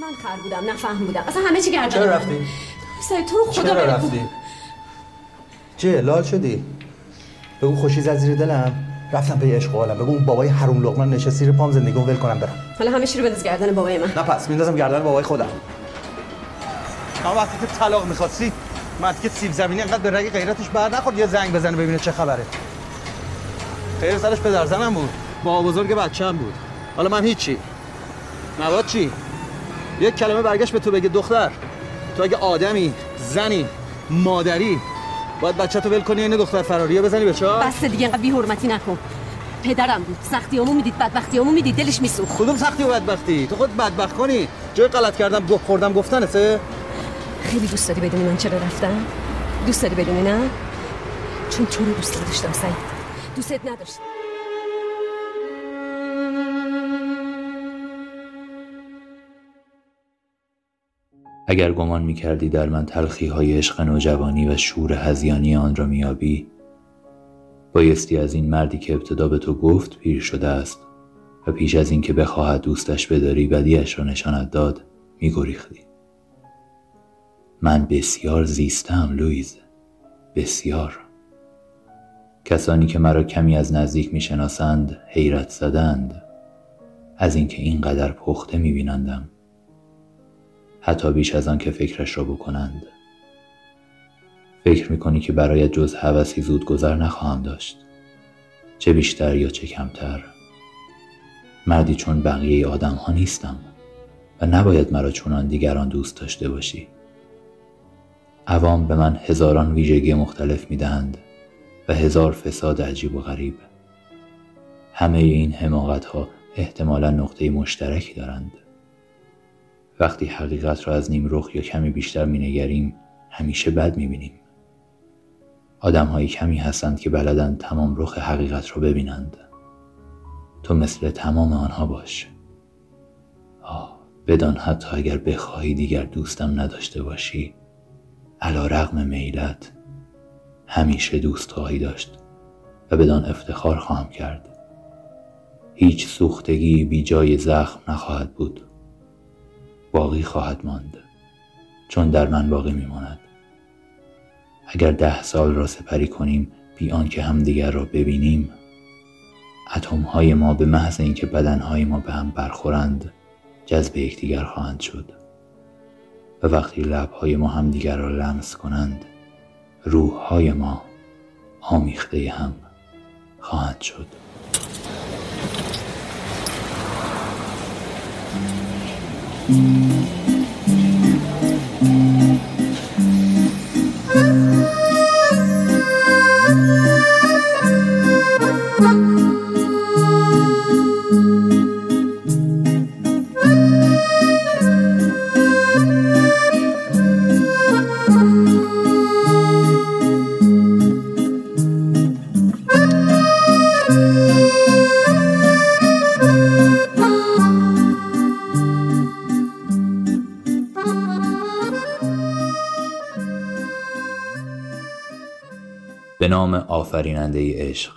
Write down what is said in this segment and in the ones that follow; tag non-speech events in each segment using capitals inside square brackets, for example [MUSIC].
من خر بودم نفهم بودم. اصلا همه چی گردن چرا رفتی؟ سعید تو رو خدا چرا. رفتی؟ چیه لال شدی؟ بگو خوشی زد زیر دلم. رفتم به عشق و حالم بگو اون بابای حروم لقمه نشست زیر پام زندگیمو ول کنم برم. حالا همه چی رو بنداز گردن بابای من. نه پس میندازم گردن بابای خودم. اما وقتی که طلاق می‌خواستی مرد که سیب زمینی انقدر به رگ غیرتش بر نخورد یه زنگ بزنه ببینه چه خبره. خیر سرش پدر زنم بود. با بزرگ بچه هم بود. حالا من هیچی. مواد چی؟ یک کلمه برگشت به تو بگه دختر. تو اگه آدمی زنی مادری باید بچه تو ول کنی این دختر فراریه بزنی به چا بس دیگه اینقدر بی‌حرمتی نکن. پدرم بود. سختیامو می‌دید بدبختیامو می‌دید. دلش میسوخت. کدوم سختی و بدبختی؟ تو خود بدبخت کنی. جای غلط کردم گفت خوردم گفتنه سه. خیلی دوست داری بدونی من چرا رفتم؟ دوست داری بدونی نه؟ چون تو رو دوست نداشتم سعید. دوستت نداشتم. اگر گمان می کردی در من تلخی های عشق نوجوانی و شور هزیانی آن را میابی بایستی از این مردی که ابتدا به تو گفت پیر شده است و پیش از اینکه بخواهد دوستش بداری بدیش را نشانت داد میگریختی. من بسیار زیستم لویز بسیار. کسانی که مرا کمی از نزدیک می‌شناسند حیرت زدند. از اینکه اینقدر پخته میبینندم. حتی بیش از آن که فکرش را بکنند. فکر می‌کنی که برایت جز هوسی زود گذر نخواهم داشت. چه بیشتر یا چه کمتر. مردی چون بقیه آدم ها نیستم و نباید مرا چونان دیگران دوست داشته باشی. عوام به من هزاران ویژگی مختلف می‌دهند و هزار فساد عجیب و غریب. همه این حماقت ها احتمالا نقطه مشترکی دارند. وقتی حقیقت را از نیم رخ یا کمی بیشتر مینگریم همیشه بد می‌بینیم. آدم های کمی هستند که بلدند تمام رخ حقیقت را ببینند. تو مثل تمام آنها باش. آه بدان حتی اگر بخواهی دیگر دوستم نداشته باشی علا رغم میلت همیشه دوست خواهی داشت و بدان افتخار خواهم کرد. هیچ سوختگی بی جای زخم نخواهد بود. باقی خواهد ماند چون در من باقی میماند. اگر ده سال را سپری کنیم بی آنکه همدیگر را ببینیم اتم های ما به محض اینکه بدن های ما به هم برخورند جذب یکدیگر خواهند شد. و وقتی لب های ما همدیگر را لمس کنند روح های ما آمیخته هم خواهند شد. به نام آفریننده عشق.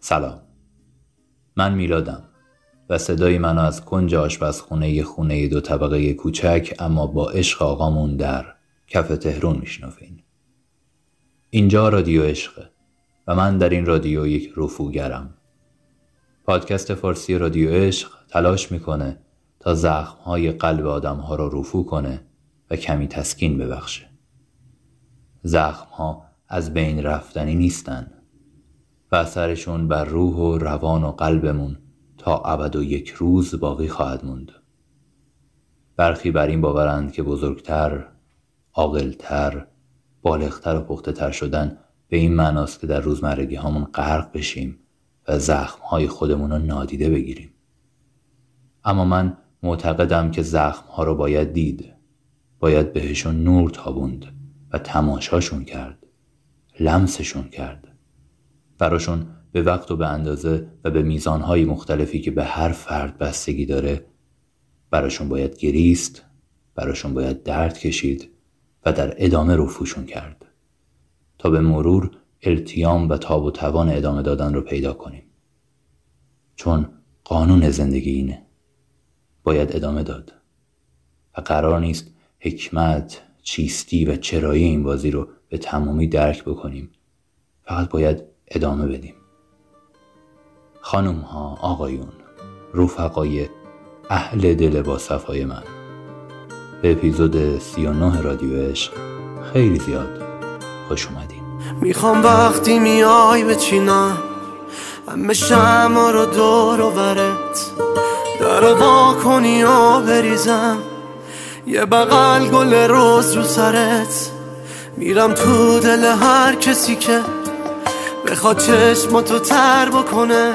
سلام. من میلادم و صدای منو از کنج آشپزخونه خونه دو طبقه کوچک اما با عشق آقامون در کف تهرون میشنوین. اینجا رادیو عشقه و من در این رادیو یک رفوگرم. پادکست فارسی رادیو عشق تلاش می‌کنه تا زخمهای قلب آدمها را رفو کنه و کمی تسکین ببخشه. زخمها از بین رفتنی نیستن و اثرشون بر روح و روان و قلبمون تا ابد و یک روز باقی خواهد موند. برخی بر این باورند که بزرگتر عاقلتر بالغتر و پخته تر شدن به این معناست که در روزمرگی هامون غرق بشیم و زخمهای خودمون رو نادیده بگیریم. اما من معتقدم که زخمها رو باید دید باید بهشون نور تابوند و تماشاشون کرد. لمسشون کرد. براشون به وقت و به اندازه و به میزانهای مختلفی که به هر فرد بستگی داره براشون باید گریست براشون باید درد کشید و در ادامه رفوشون کرد. تا به مرور التیام و تاب و توان ادامه دادن رو پیدا کنیم. چون قانون زندگی اینه. باید ادامه داد. و قرار نیست حکمت چیستی و چرایی این بازی رو به تمامی درک بکنیم. فقط باید ادامه بدیم. خانم ها آقایون رفقای اهل دل با صفای من. به اپیزود 39 رادیو عشق. خیلی زیاد خوش اومدین. می‌خوام وقتی میای بچینم همه شما رو دور و برت. در وا کنی و بریزم یه بغل گل روز رو سرت. میرم تو دل هر کسی که بخواد چشم تو تر بکنه.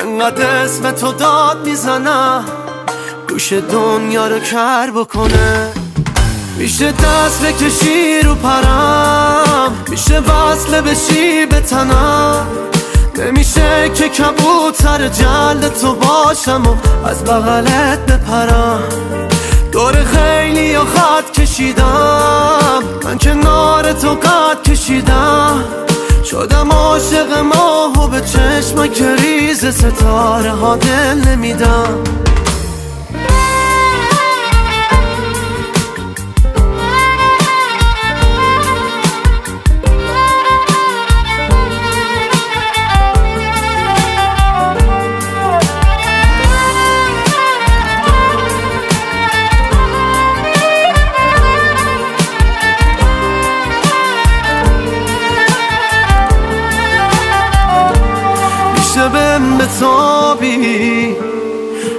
انقدر اسم تو داد می‌زنم گوش دنیا رو کر بکنه. میشه دست بکشی رو پرم میشه وصله بشی به تنم. نمیشه که کبوتر جلد تو باشم و از بغلت بپرم. دور خیلی و خط کشیدم. من کنار تو قد کشیدم. شدم عاشق ماه و به چشم کریز ستاره ها دل نمیدم. بتابی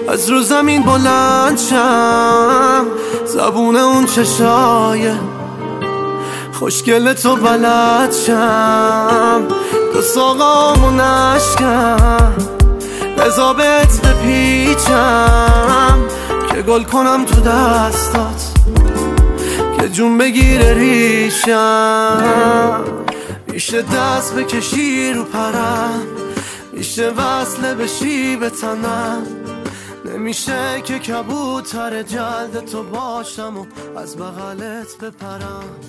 از رو زمین بلند شم. زبون اون چشای خوشگل تو بلد شم. دو ساقامو نشکم. بزابت بپیچم. که گل کنم تو دستات. که جون بگیره ریشم. میشه دست بکشی رو پرم. میشه وصله بشی به تنم. نمیشه که کبوتر جلد تو باشم و از بغلت بپرم.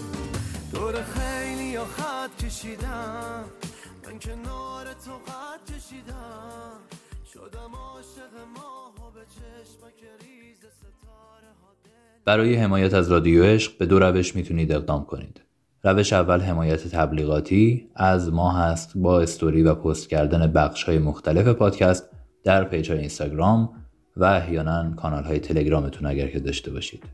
دور خیلی یا خط کشیدم. من کنار تو قد کشیدم. شدم عاشق ماه و به چشمک ریز ستاره برای حمایت از رادیو عشق به دو روش می‌تونید اقدام کنید. روش اول حمایت تبلیغاتی از ما هست با استوری و پست کردن بخش های مختلف پادکست در پیج های اینستاگرام و احیانا کانال های تلگرامتون اگر که داشته باشید.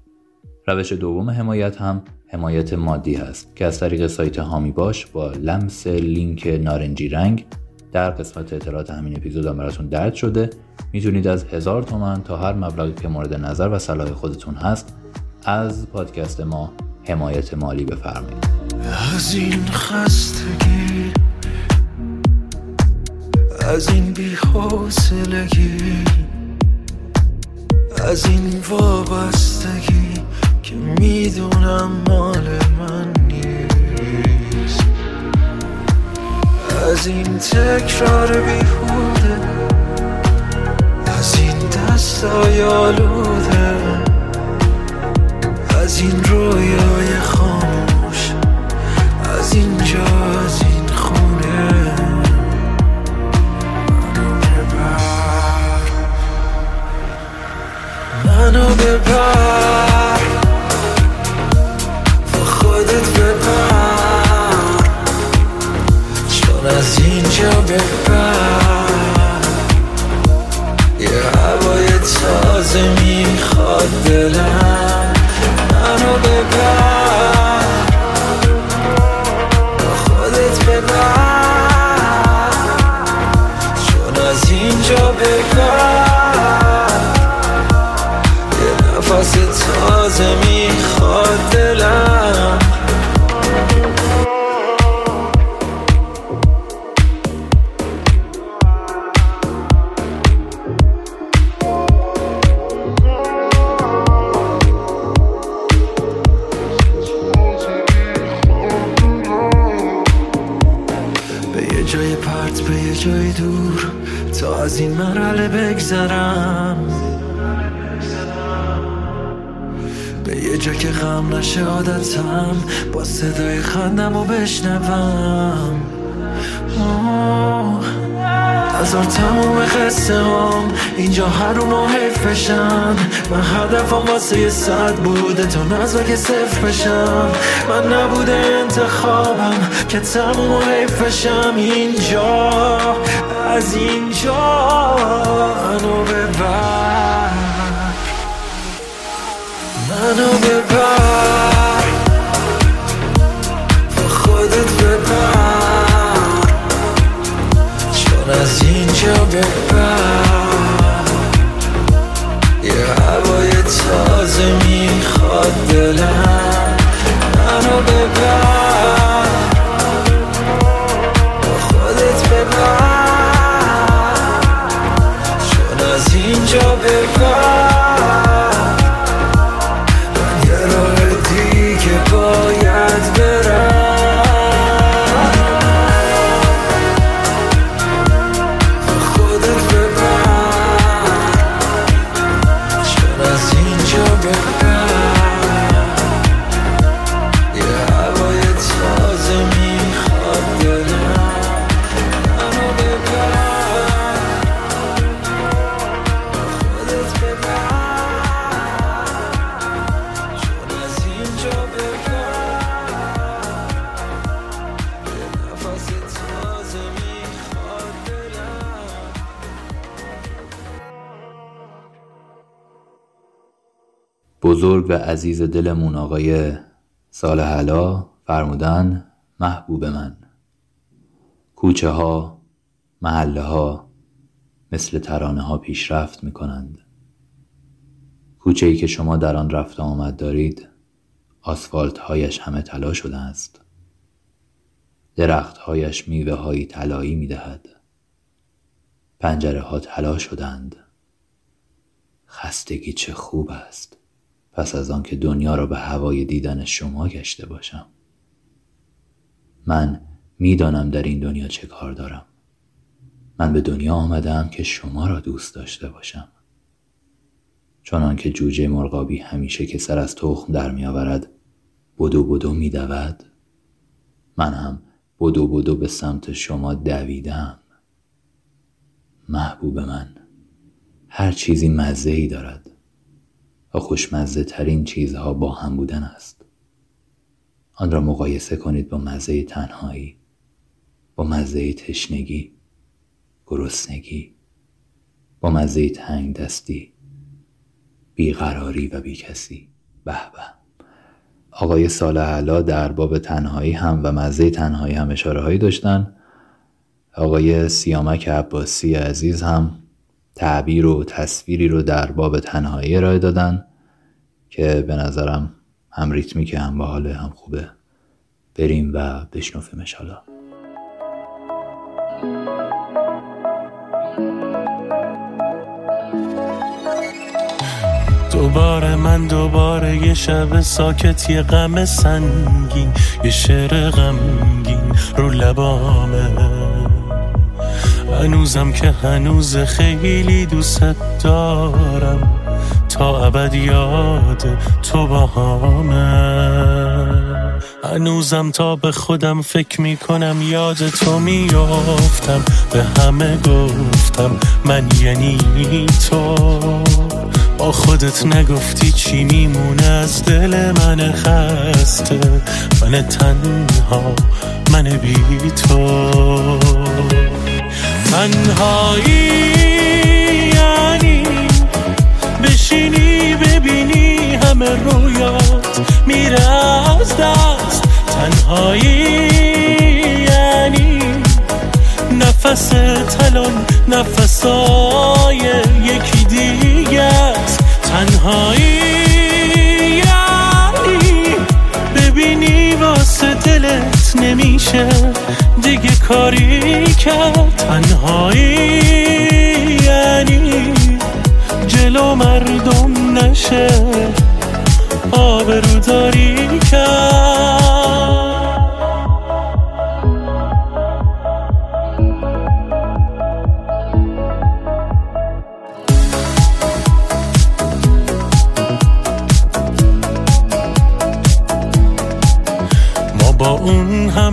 روش دوم حمایت هم حمایت مادی هست که از طریق سایت حامی باش با لمس لینک نارنجی رنگ در قسمت اطلاعات همین اپیزود هم براتون درج شده می‌تونید از هزار تومن تا هر مبلغی که مورد نظر و صلاح خودتون هست از پادکست ما حمایت مالی بفرمایید. از این خستگی از این بیحوصلگی از این وابستگی که می‌دونم مال من نیست. از این تکرار بیهوده از این دستای آلوده از این رویای خاموش رو محف بشن من هدفم واسه یه صد بوده تا نزا که صفر بشم. من نبوده انتخابم که تموم و حیف بشم. اینجا از اینجا منو ببر. منو ببر. خودت ببر. چون از اینجا ببر. عزیز دلمون آقای صالح علا فرمودن محبوب من. کوچه ها محله ها مثل ترانه ها پیشرفت می کنند کوچه ای که شما در آن رفت آمد دارید آسفالت هایش همه طلا شده است. درخت هایش میوه هایی طلایی می دهد پنجره ها طلا شدند. خستگی چه خوب است! پس از آن که دنیا را به هوای دیدن شما گشته باشم. من می‌دانم در این دنیا چه کار دارم. من به دنیا آمدم که شما را دوست داشته باشم. چنان که جوجه مرغابی همیشه که سر از تخم در میآورد بدو بدو میدود من هم بدو بدو به سمت شما دویدم محبوب من هر چیزی مزه ای دارد. و خوشمزه ترین چیزها با هم بودن است. آن را مقایسه کنید با مزه تنهایی با مزه تشنگی گرسنگی با مزه تنگ دستی بیقراری و بی کسی به به. آقای صالح علا در باب تنهایی هم و مزه تنهایی هم اشاره هایی داشتن. آقای سیامک عباسی عزیز هم تعبیر و تصویری رو در باب تنهایی ارائه دادن که به نظرم هم ریتمی که هم باحاله هم خوبه. بریم و بشنفیمش حالا. دوباره من دوباره یه شب ساکت یه غم سنگین یه شعر غمگین رو لبامه هنوزم که هنوز خیلی دوست دارم. تا ابد یاد تو باهامه هنوزم تا به خودم فکر می‌کنم یاد تو میافتم. به همه گفتم من یعنی تو. با خودت نگفتی چی میمونه؟ از دل من خسته. من تنها من بی تو. تنهایی یعنی بشینی ببینی همه رویات میره از دست. تنهایی یعنی نفس تلان نفسای یکی دیگه است. تنهایی دلت نمیشه. دیگه کاری کرد تنهایی. یعنی جلو مردم نشه. آبرو داری کرد.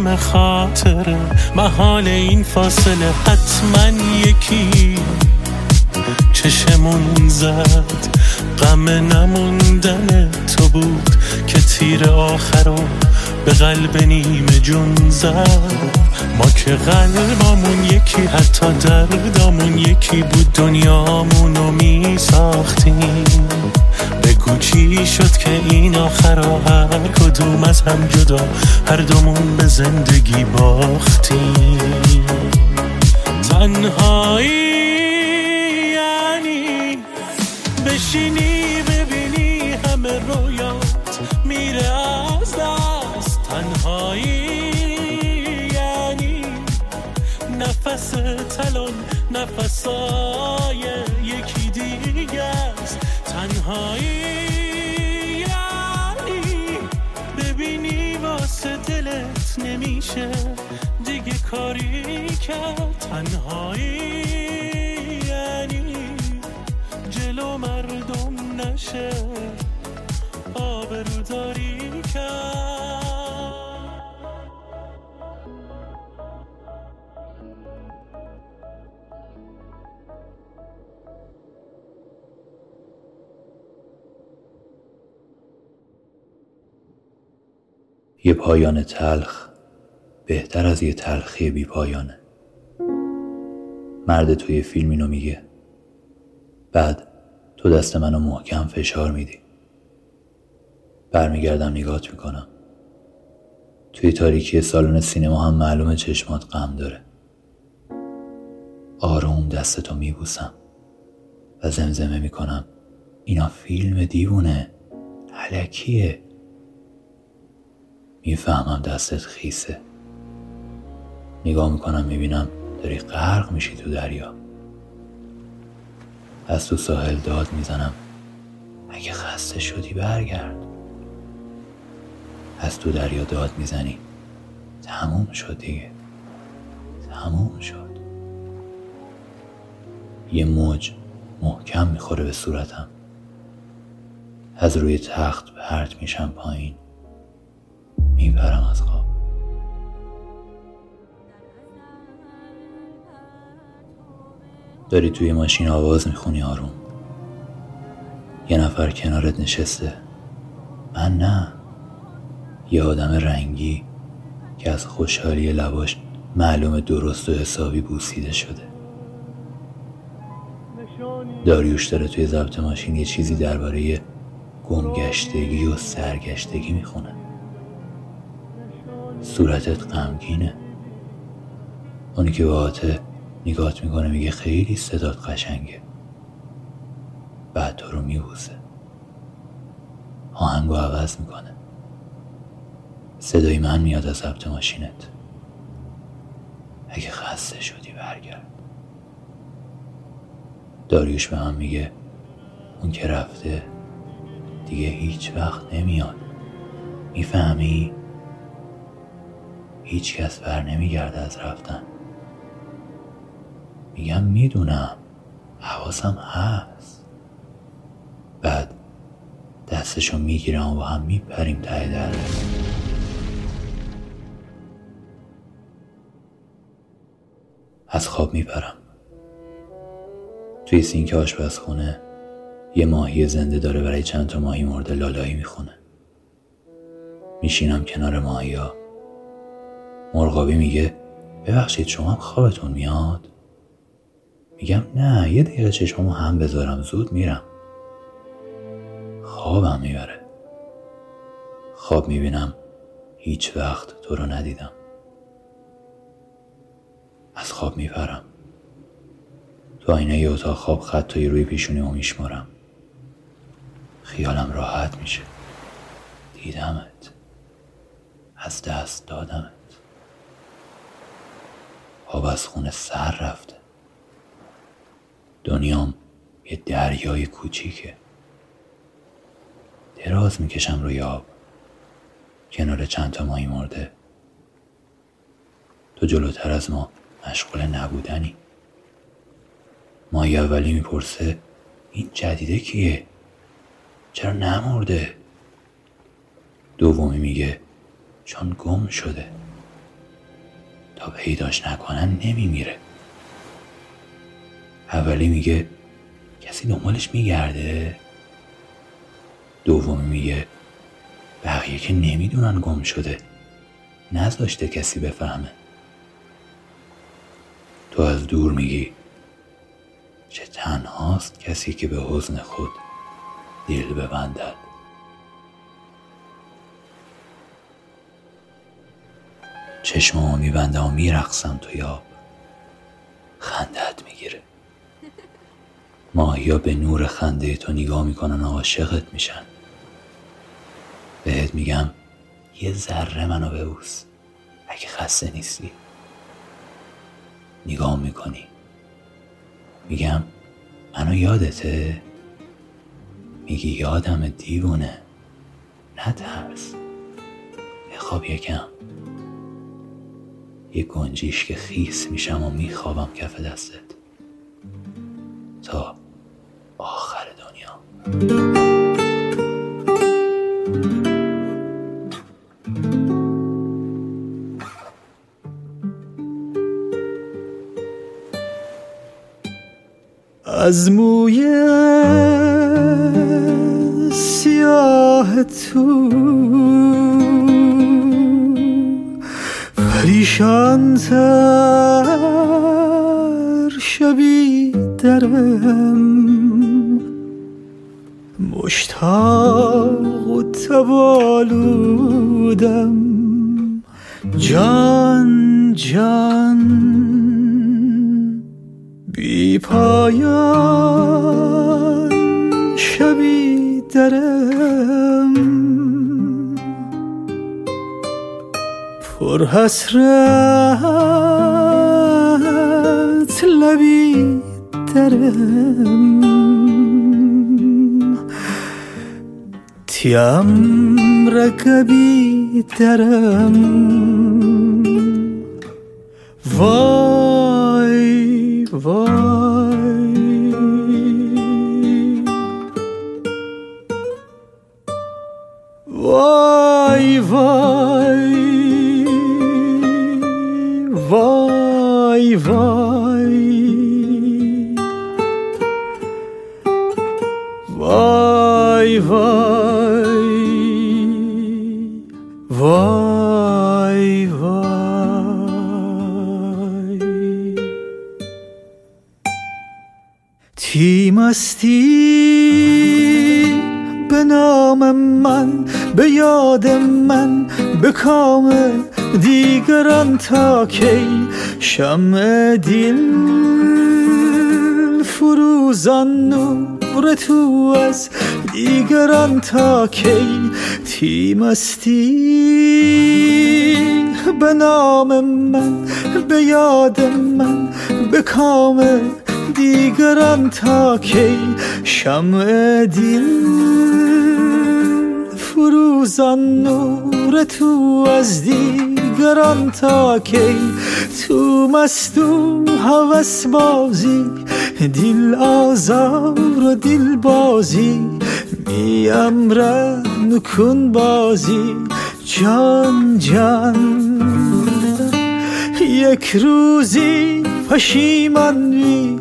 همه خاطره محال این فاصله حتما یکی. چشمون زد غم نموندن تو بود که تیر آخر به قلب نیمه جون زد. ما که قلبامون یکی حتی دردامون یکی بود دنیامونو می ساختیم بگو چی شد که این آخر هر کدوم از هم جدا هر دومون به زندگی باختیم. تنهایی یعنی بشینی ببینی همه رویات میره از دست. تنهایی یعنی نفس تلون نفسای کرد تنهایی یعنی جلو مردم نشه آبروداری کرد. یه پایان تلخ بهتر از یه تلخی بی پایانه. مرد توی فیلم اینو میگه. بعد تو دست منو محکم فشار میدی. برمیگردم نگات می‌کنم. توی تاریکی سالن سینما هم معلومه چشمات غم داره. آروم دستتو میبوسم و زمزمه می‌کنم. اینا فیلم دیوونه. علکیه. می‌فهمم دستت خیسه. نگاه می‌کنم می‌بینم داری غرق میشی تو دریا. از تو ساحل داد می‌زنم. اگه خسته شدی برگرد. از تو دریا داد می‌زنی. تموم شد دیگه. تموم شد. یه موج محکم می‌خوره به صورتم. از روی تخت پرت میشم پایین. می‌برم از خواب. داری توی ماشین آواز می‌خونی آروم. یه نفر کنارت نشسته. من نه. یه آدم رنگی که از خوشحالی لباش معلوم درست و حسابی بوسیده شده. داریوش داره توی ضبط ماشین یه چیزی درباره گمگشتگی و سرگشتگی می‌خونه. صورتت غمگینه. اونی که با نگات می‌کنه میگه خیلی صدات قشنگه. بعد تو رو میبوسه. آهنگو عوض می‌کنه. صدای من میاد از ضبط ماشینت. اگه خسته شدی برگرد. داریوش به من میگه اون که رفته دیگه هیچ وقت نمیاد. می‌فهمی؟ هیچ کس بر نمیگرده از رفتن. میگم می‌دونم. حواسم هست. بعد دستشو می‌گیرم و هم میپریم ته دره از خواب میپرم. توی سینک آشپزخونه یه ماهی زنده داره برای چند تا ماهی مرده لالایی می‌خونه. میشینم کنار ماهی ها مرغابی میگه ببخشید شما خوابتون میاد؟ میگم نه یه دقیقه چشمامو هم بذارم زود میرم. خوابم می‌بره. خواب می‌بینم هیچ وقت تو رو ندیدم. از خواب میپرم. تو آینه ی اتاق خواب خطایی روی پیشونی و میشمارم. خیالم راحت میشه. دیدمت. از دست دادمت. آب از خونه سر رفته. دنیام یه دریای کوچیکه. دراز می‌کشم روی آب. کنار چند تا ماهی مرده. تو جلوتر از ما مشغول نبودنی. ماهی اولی می‌پرسه این جدیده کیه؟ چرا نمرده؟ دومی میگه چون گم شده. تا پیداش نکنن نمیمیره. اولی میگه کسی دنبالش میگرده؟ دومی میگه بقیه که نمی‌دونن گم شده. نذاشته کسی بفهمه. تو از دور میگی چه تنهاست کسی که به حزن خود دل ببندد. چشمامو میبندم و میرقصم تو یاب خندت می‌گیره. ماهیا به نور خنده تو نگاه می‌کنن و عاشقت میشن. بهت میگم یه ذره منو ببوس. اگه خسته نیستی. نگاه می‌کنی. میگم منو یادته؟ میگی یادم دیوونه. نترس بخواب یکم. یه گنجیش که خیس میشم و میخوابم کف دستت. تا آخر دنیا. از موی سیاه تو پریشان تر شبی درم مشتاق و تبالودم جان جان. بی پایان شبی درم. پر حسرت لبی درم. امرك بیترم وای وای به یاد من به کام دیگران تا کی؟ شمع دل فروزان نور تو از دیگران تا کی؟ تیمستی به نام من به یاد من به کام دیگران تا کی؟ شمع دل فروزان نور تو از دیگران تا کی؟ تو مستو هوس بازی دل آزار و دل بازی می امرن کن بازی. جان جان یک روزی پشیمان بی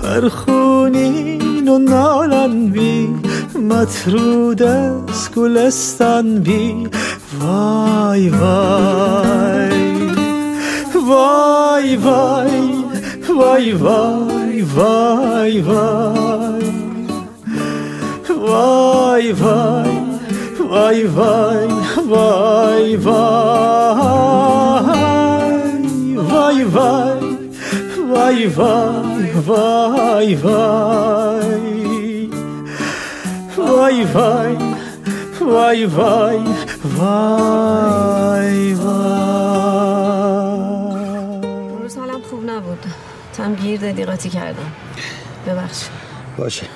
فرخونین و نالان بی مطرود از گلستان بی وای وای وای وای وای وای وای وای وای وای وای وای وای وای وای وای وای وای وای وای وای وای وای وای وای وای روز حالم خوب نبود. تم گیر دادی قاطی کردم. ببخش. باشه.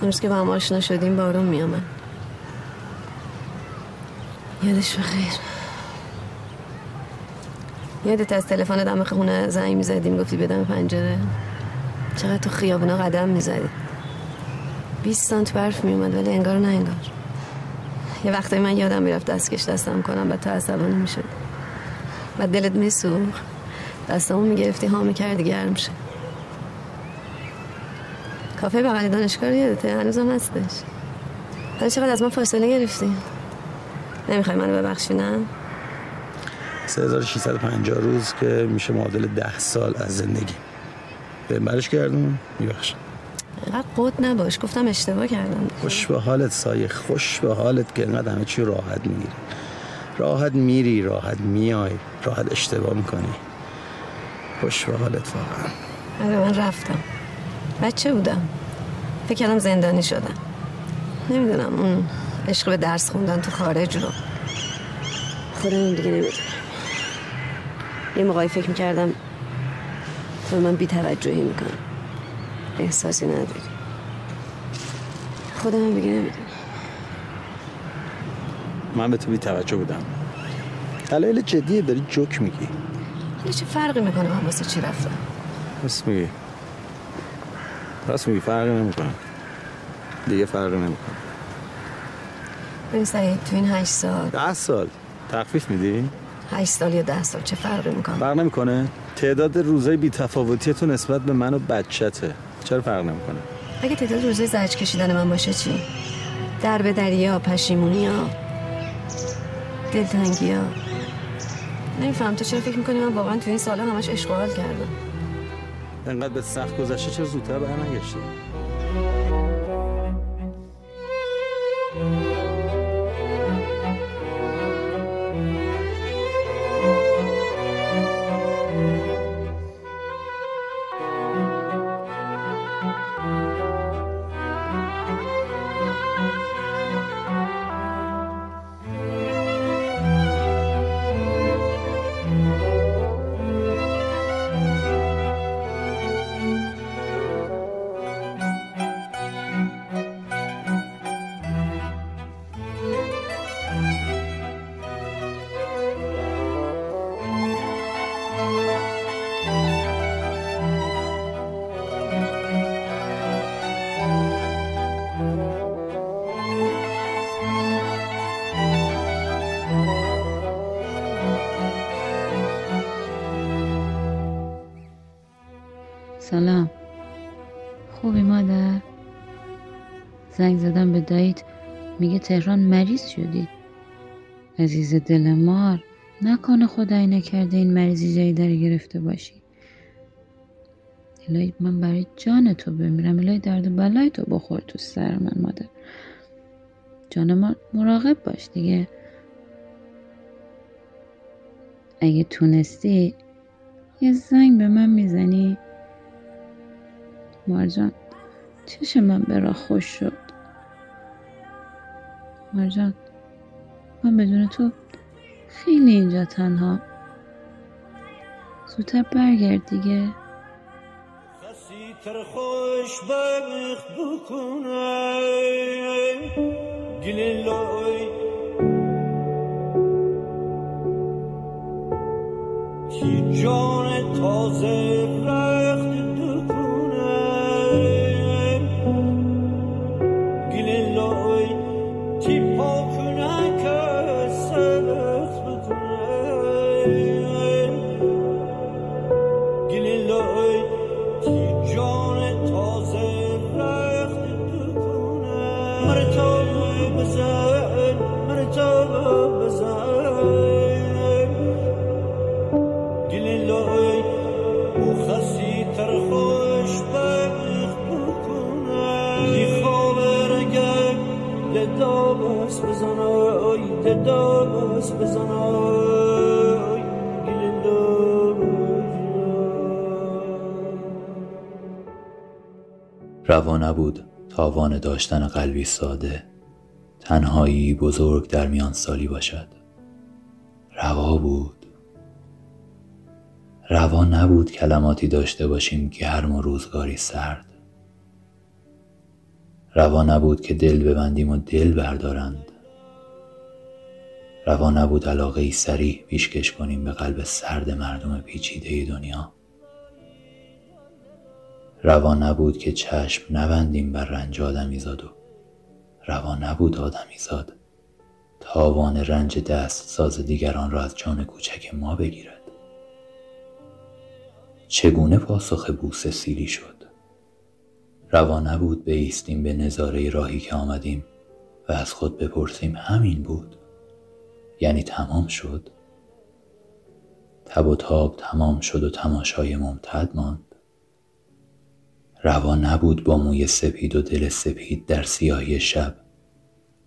امروز که با هم آشنا شدیم بارون میامد یادش بخیر یادت از تلفن دم خونه زنگ می‌زدیم گفتی بدم پنجره. چقدر تو خیابونا قدم می‌زدی 20 سانت برف میومد ولی انگار نه انگار. یه وقتی من یادم می‌رفت دستکش دستم کنم و تو عصبانی می‌شد و دلت میسوخ دستمو می‌گرفتی ها می‌کردی گرم شه. کافه بغل دانشگاه رو یادته؟ هنوزم هستش. حالا چقدر از من فاصله گرفتی؟ نمی‌خوای منو ببخشی نه؟ 3650 روز که میشه معادل ده سال از زندگی. به برش کردم میبخشم. اینقدر قد نباش گفتم اشتباه کردم. خوش به حالت سایه خوش به حالت که اینقدر همه چی راحت می‌گیری. راحت میری راحت میای راحت اشتباه می‌کنی. خوش به حالت واقعا. آره من رفتم. بچه بودم. فکر کردم زندانی شدم. نمی‌دونم اون عشق به درس خوندن تو خارج رو. خودم دیگه نمی‌دونم. یه موقعی فکر می‌کردم تو به من بیتوجهی می‌کنم. احساسی نداری. خودم هم دیگه نمی‌دونم. من به تو بی توجه بودم. دلایل جدیه داری جوک میگی. حالا چه فرقی می‌کنه من واسه چی رفتم؟ راست میگی. راست میگی فرقی نمی‌کنه. دیگه فرقی نمی‌کنه. ببین سعید تو این هشت سال. ده سال. تخفیف میدی؟ هشت سال یا ده سال چه فرقی می‌کنه؟ فرق نمی‌کنه. تعداد روزای بی تفاوتی تو نسبت به من و بچته. چرا فرق نمی‌کنه؟ اگه تعداد روزای زرج کشیدن من باشه چی؟ در به دریا پشیمونی ها دلتنگی ها. نمیفهم تو چرا فکر می‌کنی من واقعا تو این سالا همش حال کردم؟ انقدر به سخت گذشته چرا زودتر برنگشتی؟ سلام زنگ زدم به داییت میگه تهران مریض شدی. عزیز دل مار نکنه خدایی نکرده این مریضی جایی داره گرفته باشی. الهی من برای جان تو بمیرم. الهی درد و بلای تو بخور تو سر من مادر. جان ما مراقب باش دیگه. اگه تونستی یه زنگ به من می‌زنی. مرجان چش من به راه خوش شد مرجان من بدون تو خیلی اینجا تنها. زودتر برگرد دیگه. تر خوش بخت بکنه گل لای. کی جان تازه روا نبود تاوان داشتن قلبی ساده. تنهایی بزرگ در میان سالی باشد. روا بود. روا نبود کلماتی داشته باشیم گرم و روزگاری سرد. روا نبود که دل ببندیم و دل بردارند. روا نبود علاقه ای سریع پیشکش کنیم به قلب سرد مردم پیچیده دنیا. روا نبود که چشم نبندیم بر رنج آدمیزاد و روا نبود آدمیزاد. تاوان رنج دست ساز دیگران را از جان کوچک ما بگیرد. چگونه پاسخ بوسه سیلی شد؟ روا نبود ایستیم به نظاره راهی که آمدیم و از خود بپرسیم همین بود. یعنی تمام شد؟ تب و تاب تمام شد و تماشای ممتد ماند. روا نبود با موی سپید و دل سپید در سیاهی شب.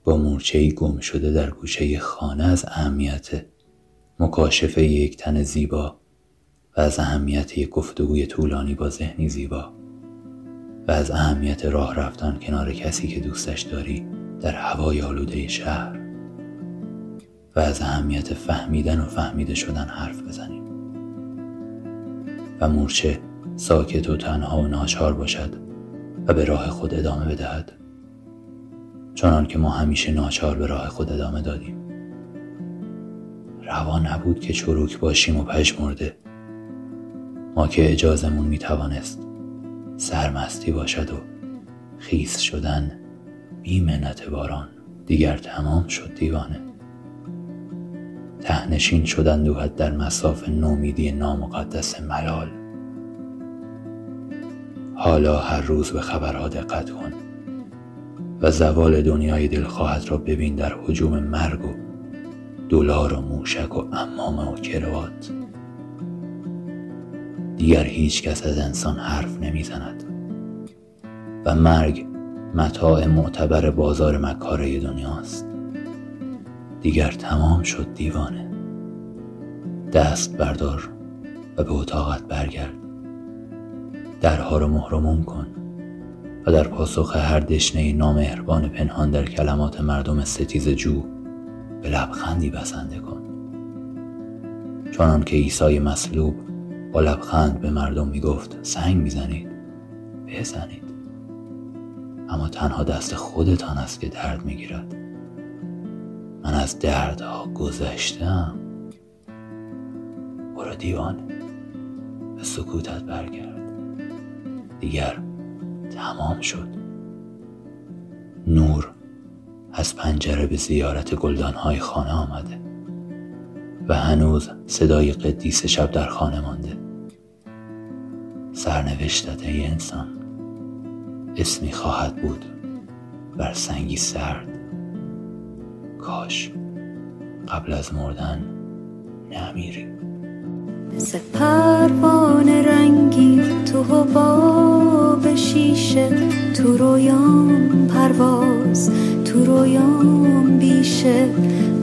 با مورچهای گم شده در گوشه خانه از اهمیت مکاشفه یک تن زیبا و از اهمیت یک گفتگوی طولانی با ذهنی زیبا و از اهمیت راه رفتن کنار کسی که دوستش داری در هوای آلوده شهر و از اهمیت فهمیدن و فهمیده شدن حرف بزنیم. و مورچه ساکت و تنها و ناچار باشد و به راه خود ادامه بدهد. چنان که ما همیشه ناچار به راه خود ادامه دادیم. روا نبود که چروک باشیم و پژمرده ما که اجازمون می‌توانست سرمستی باشد و خیس شدن بی منت باران دیگر تمام شد دیوانه. تهنشین شدن دوحد در مساف نومیدی نامقدس ملال. حالا هر روز به خبرها دقت کن و زوال دنیای دلخواهت را ببین در حجوم مرگ و دلار و موشک و امامه و کروات. دیگر هیچ کس از انسان حرف نمی‌زند و مرگ متاع معتبر بازار مکاره دنیاست. دیگر تمام شد دیوانه. دست بردار و به اتاقت برگرد. درها رو محرموم کن و در پاسخ هر دشنه نامهربان پنهان در کلمات مردم ستیز جو به لبخندی بسنده کن. چنان که عیسی مصلوب با لبخند به مردم می‌گفت سنگ می‌زنید؟ بزنید. اما تنها دست خودتان است که درد می‌گیرد. من از دردها گذشتم برو دیوانه. به سکوتت برگرد. دیگر تمام شد. نور از پنجره به زیارت گلدانهای خانه آمده و هنوز صدای قدیس شب در خانه مانده. سرنوشتت ای انسان اسمی خواهد بود بر سنگی سرد. کاش قبل از مردن نمیری. مثل رنگی تو حباب شیشه تو رویام پرواز تو رویام بیشه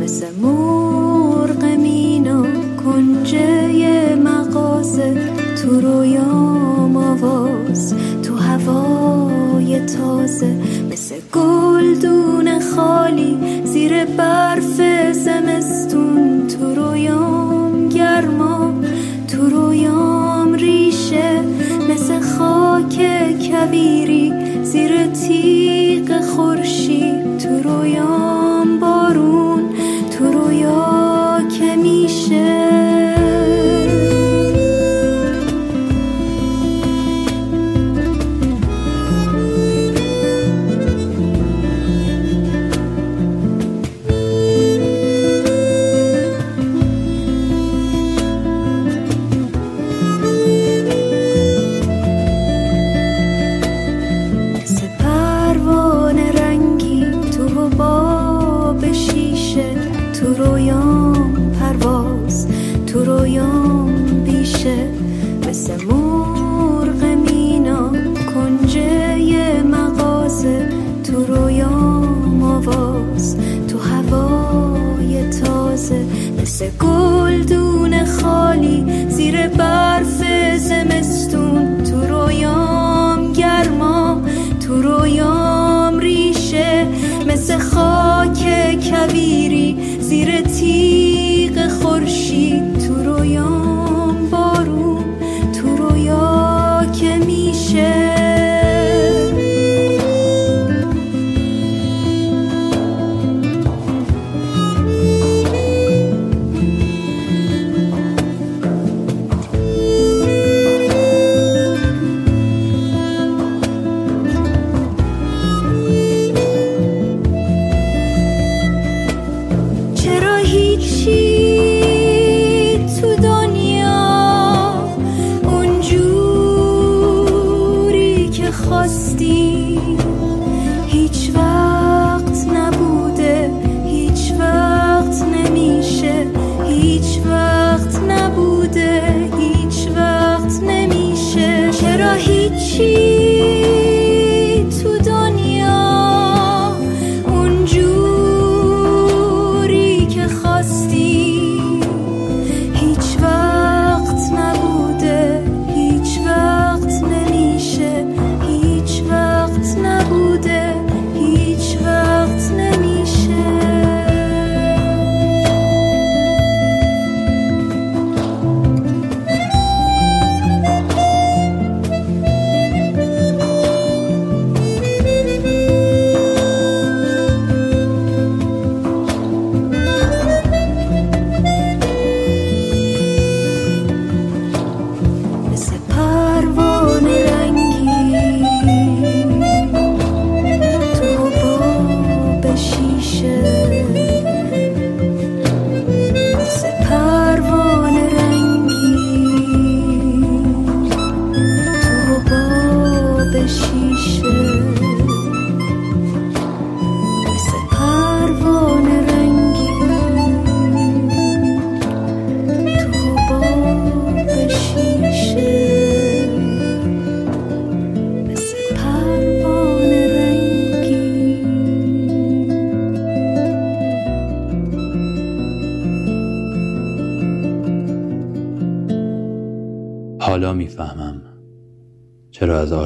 مثل مرغ مینا کنجه مغازه تو رویام آواز تو هوای تازه مثل گلدون خالی زیر برف زمستون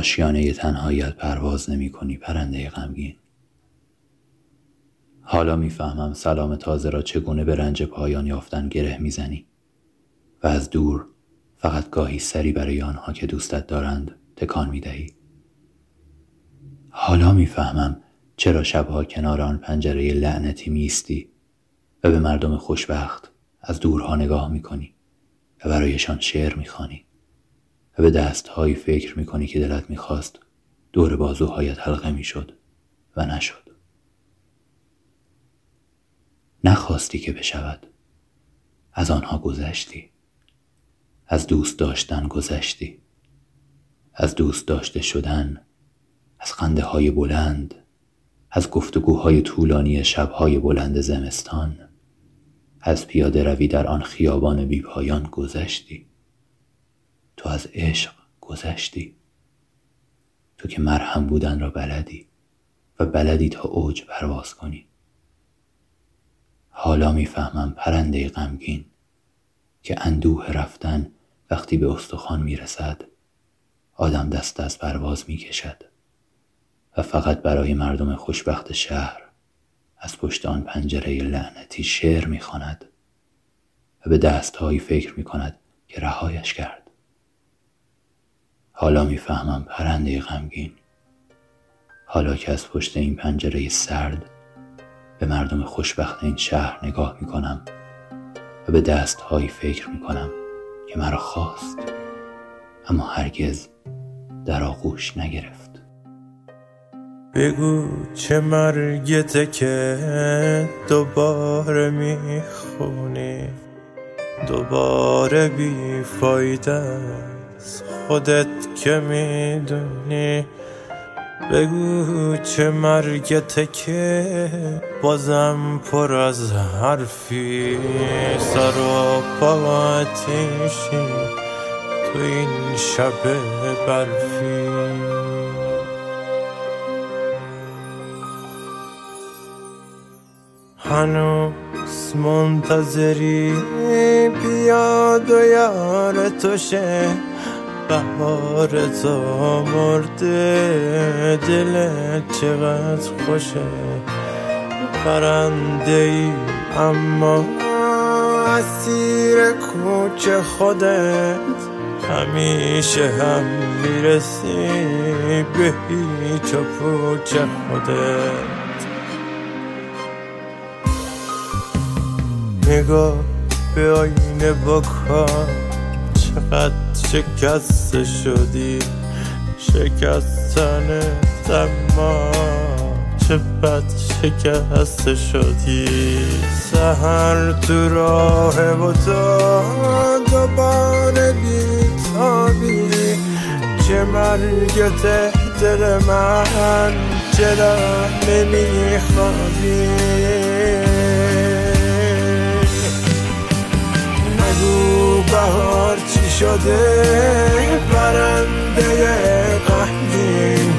آشیانه تنهاییت پرواز نمی کنی پرنده غمگین. حالا می‌فهمم سلام تازه را چگونه به رنج پایان یافتن گره می‌زنی و از دور فقط گاهی سری برای آنها که دوستت دارند تکان می‌دهی حالا می‌فهمم چرا شبها کنار آن پنجره لعنتی میستی و به مردم خوشبخت از دورها نگاه می‌کنی و برایشان شعر می‌خوانی و به دستهایی فکر می‌کنی که دلت می‌خواست دور بازوهایت حلقه می‌شد و نشد. نخواستی که بشود. از آنها گذشتی. از دوست داشتن گذشتی. از دوست داشته شدن از خنده های بلند از گفتگوهای طولانی شبهای بلند زمستان از پیاده روی در آن خیابان بیپایان گذشتی. تو از عشق گذشتی. تو که مرهم بودن را بلدی و بلدی تا اوج پرواز کنی. حالا می‌فهمم پرنده غمگین که اندوه رفتن وقتی به استخوان می‌رسد آدم دست از پرواز می‌کشد و فقط برای مردم خوشبخت شهر از پشت آن پنجره لعنتی شعر می‌خواند و به دستهایی فکر می‌کند که رهایش کرد. حالا می‌فهمم پرنده غمگین. حالا که از پشت این پنجره سرد به مردم خوشبخت این شهر نگاه می‌کنم و به دستهایی فکر می‌کنم که مرا خواست اما هرگز در آغوش نگرفت. بگو چه مرگته که دوباره می‌خونی؟ دوباره بی فایده خودت که می‌دونی. بگو چه مرگته که بازم پر از حرفی. سر و پا تو این شب برفی. هنوز منتظری بیاد و یار تو شه بهار تو مرده دلت چقدر خوشه؟ پرنده ای اما اسیر کوچه خودت همیشه هم می‌رسی به هیچ و پوچ خودت. نگاه به آینه بکن. چقدر شکسته شدی؟ شکستن اما چه بد شکسته شدی؟ سهر تو راه و تو دوباره بیتابی چه مرگ دل من چرا نمیخوابی بهار چی شده برنده قهدین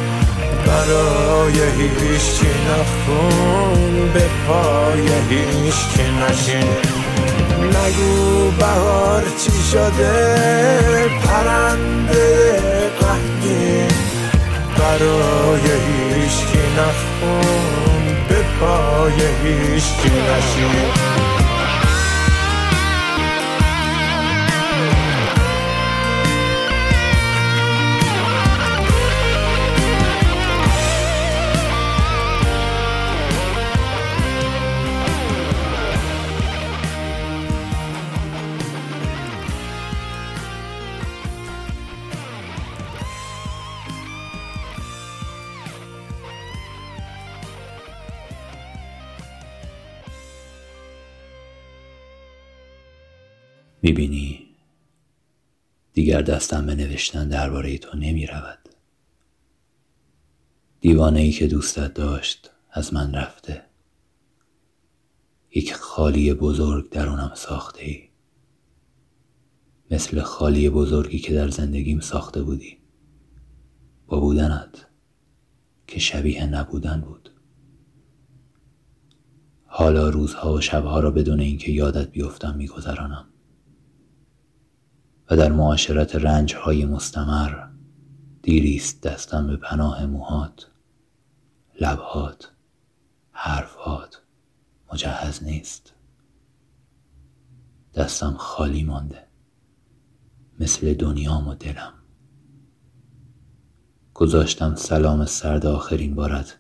برای هیچی نخون به پای هیچی نشین. نگو بهار چی شده پرنده قهدین برای هیچی نخون به پای هیچی نشین. می‌بینی؟ دیگر دستم به نوشتن درباره تو نمی رود دیوانه ای که دوستت داشت از من رفته. یک خالی بزرگ درونم ساخته ای. مثل خالی بزرگی که در زندگیم ساخته بودی. با بودنت که شبیه نبودن بود. حالا روزها و شبها را بدون اینکه یادت بیفتم میگذرانم. و در معاشرت رنجهای مستمر دیریست دستم به پناه موهات. لبهات حرفات مجهز نیست. دستم خالی مانده. مثل دنیام و دلم. گذاشتم سلام سرد آخرین بارت.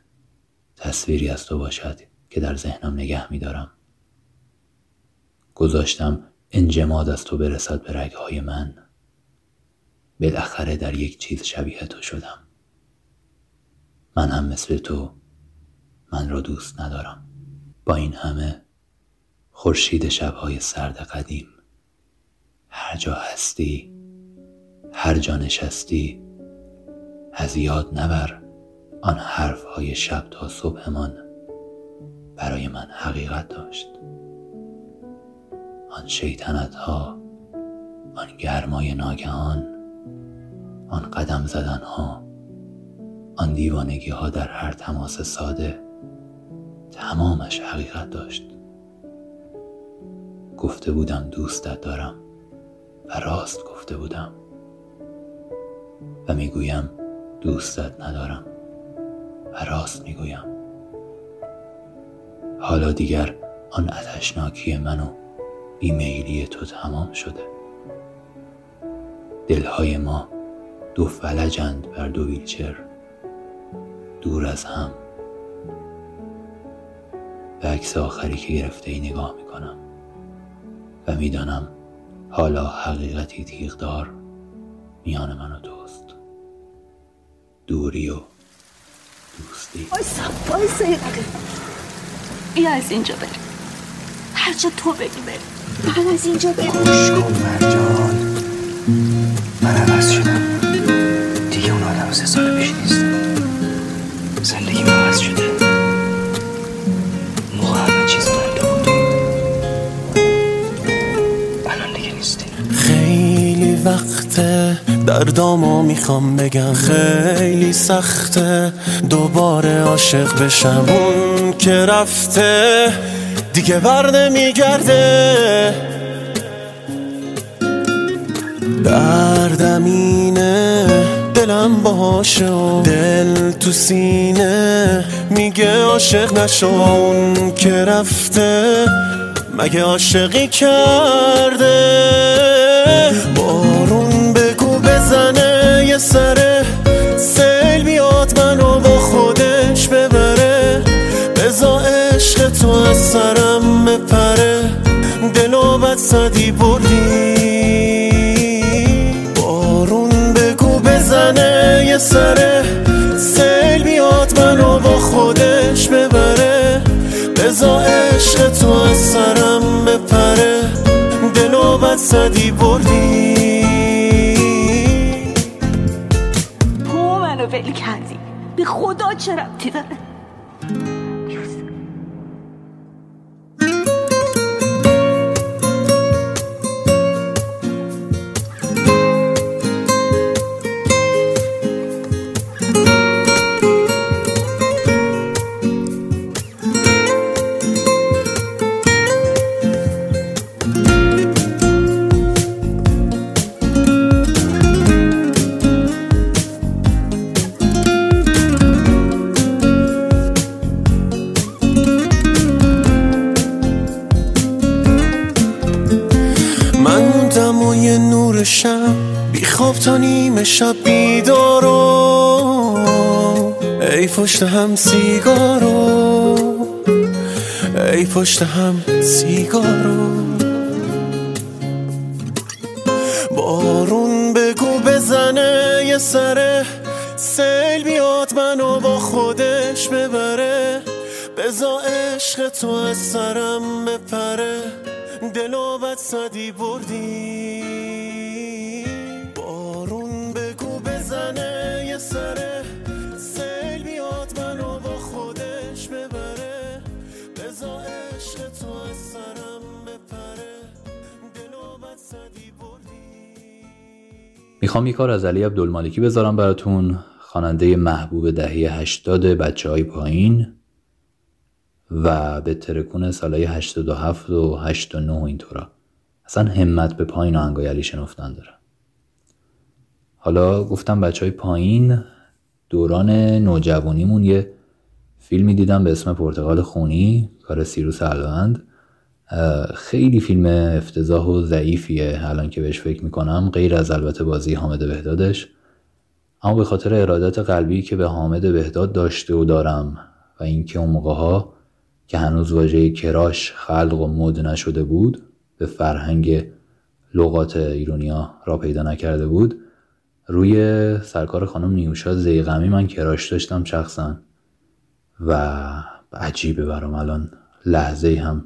تصویری از تو باشد که در ذهنم نگه میدارم. گذاشتم انجماد از تو برسد به رگهای من. بالاخره در یک چیز شبیه تو شدم. من هم مثل تو من را دوست ندارم. با این همه خورشید شبهای سرد قدیم. هر جا هستی هر جا نشستی از یاد نبر آن حرفهای شب تا صبحمان برای من حقیقت داشت. آن شیطنت ها آن گرمای ناگهان آن قدم زدن ها آن دیوانگی ها در هر تماس ساده تمامش حقیقت داشت. گفته بودم دوستت دارم و راست گفته بودم و می‌گویم دوستت ندارم و راست می‌گویم. حالا دیگر آن اتشناکی من و بیمیلی تو تمام شده. دلهای ما دو فلجند بر دو ویلچر. دور از هم. به عکس آخری که گرفته ای نگاه می‌کنم. و می‌دانم حالا حقیقتی تیغدار میان من و توست. دوری و دوستی. وایسا وایسا یه دقیقه. بیا از اینجا بریم. هر جا تو بگی بریم. من از اینجا خوش کن مرجان. من عوض شدم. دیگه اون آدم سه سال پیش نیستم زندگی عوض شده. موقع همه چیز بنده بود. الان دیگه نیستی خیلی وقته. دردامو می‌خوام بگم خیلی سخته. دوباره عاشق بشم. اون که رفته. دیگه بر نمیگرده دردم اینه دلم باشه و دل تو سینه. میگه عاشق نشو اون که رفته مگه عاشقی کرده؟ بارون بگو بزنه یه سره سرم بپره دلو بد صدی بردی. بارون بگو بزنه یه سره سیل بیاد منو با خودش ببره. بزا عشق تو از سرم بپره دلو بد صدی بردی. منو به خدا چه ربطی داره؟ شب بی خواب تا نیمه شب بیدارو ای پشت هم سیگارو. ای پشت هم سیگارو. بارون بگو بزنه یه سره سیل بیاد منو با خودش ببره. بزا عشق تو از سرم بپره. دلو بد صدی بردی. می‌خوام یه کار از علی عبدالمالکی بذارم براتون. خواننده محبوب دهه 80 بچه های پایین و به ترکون سالهای 87 و 89 اینطورا. اصلا همت به پایین آهنگای علی شنفتن داره. حالا گفتم بچه های پایین دوران نوجوانیمون یه فیلمی دیدم به اسم پرتغال خونی کار سیروس علوند خیلی فیلم افتضاح و ضعیفیه. الان که بهش فکر می‌کنم غیر از البته بازی حامد بهدادش. اما به خاطر ارادت قلبی که به حامد بهداد داشته و دارم و اینکه اون موقع ها که هنوز واژه کراش خلق و مد نشده بود به فرهنگ لغات ایرونیا را پیدا نکرده بود روی سرکار خانم نیوشا زیغمی من کراش داشتم شخصا. و عجیبه برام الان. لحظه هم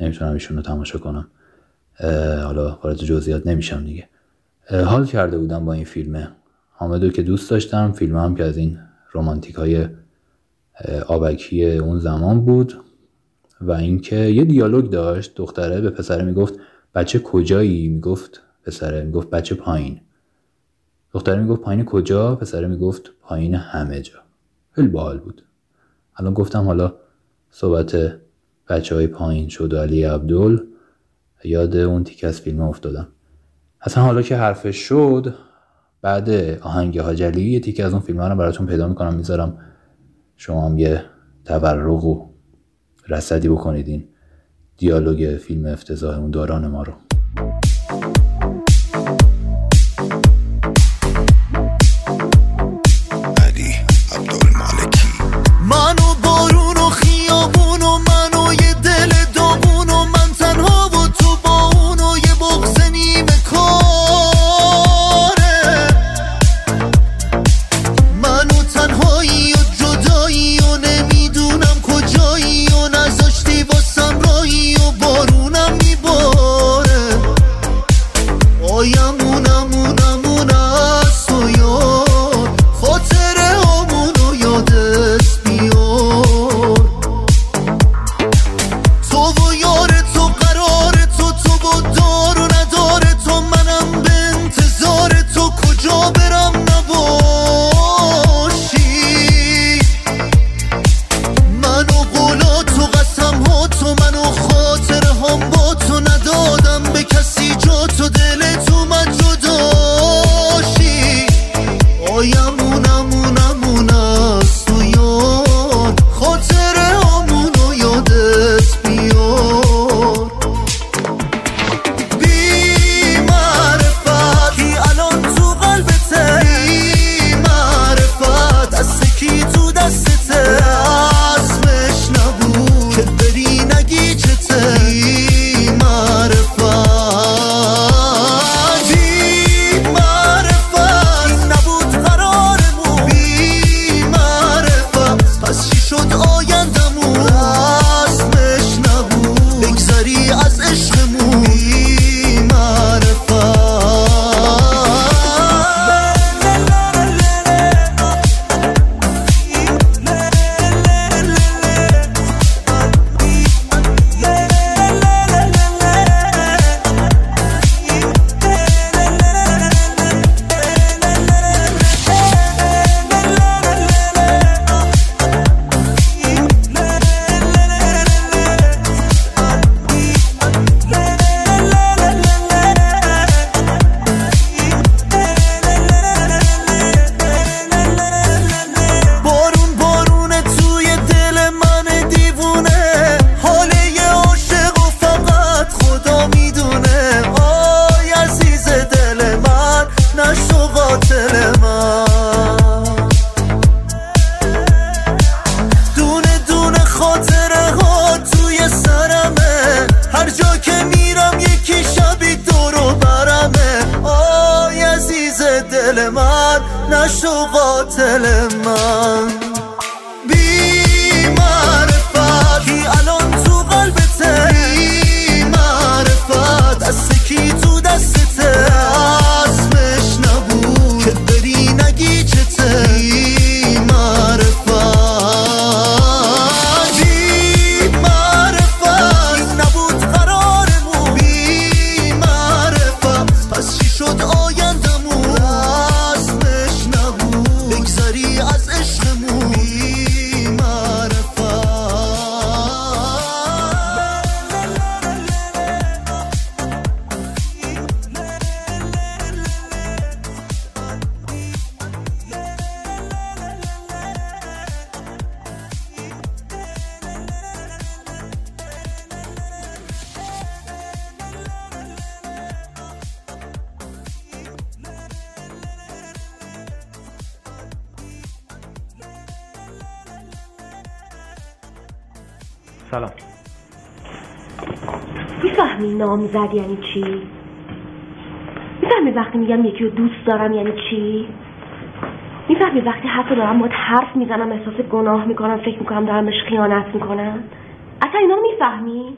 نمی‌تونم ایشون رو تماشا کنم. حالا وارد جزئیات نمیشم دیگه. حال کرده بودم با این فیلمه حامدو که دوست داشتم فیلم هم که از این رومانتیک های آبکی اون زمان بود و اینکه یه دیالوگ داشت. دختره به پسره می‌گفت بچه کجایی؟ می‌گفت پسره می‌گفت بچه پایین. دختره می‌گفت پایین کجا؟ پسره می‌گفت پایین همه جا. خیلی باحال بود. الان گفتم حالا صحبت بچه های پایین شد علی عبدال یاد اون تیک از فیلم افتادم. اصلا حالا که حرفش شد بعد آهنگ هاجلی یه تیک از اون فیلم رو براتون پیدا می‌کنم می‌ذارم شما هم یه تبرق و رسدی بکنید این دیالوگ فیلم افتضاح اون دوران ما رو. نامزد یعنی چی؟ می‌فهمی وقتی میگم یکی رو دوست دارم یعنی چی؟ می‌فهمی وقتی حتی دارم باید حرف می‌زنم احساس گناه می‌کنم فکر می‌کنم دارم بهش خیانت می‌کنم. اصلا اینا رو می‌فهمی؟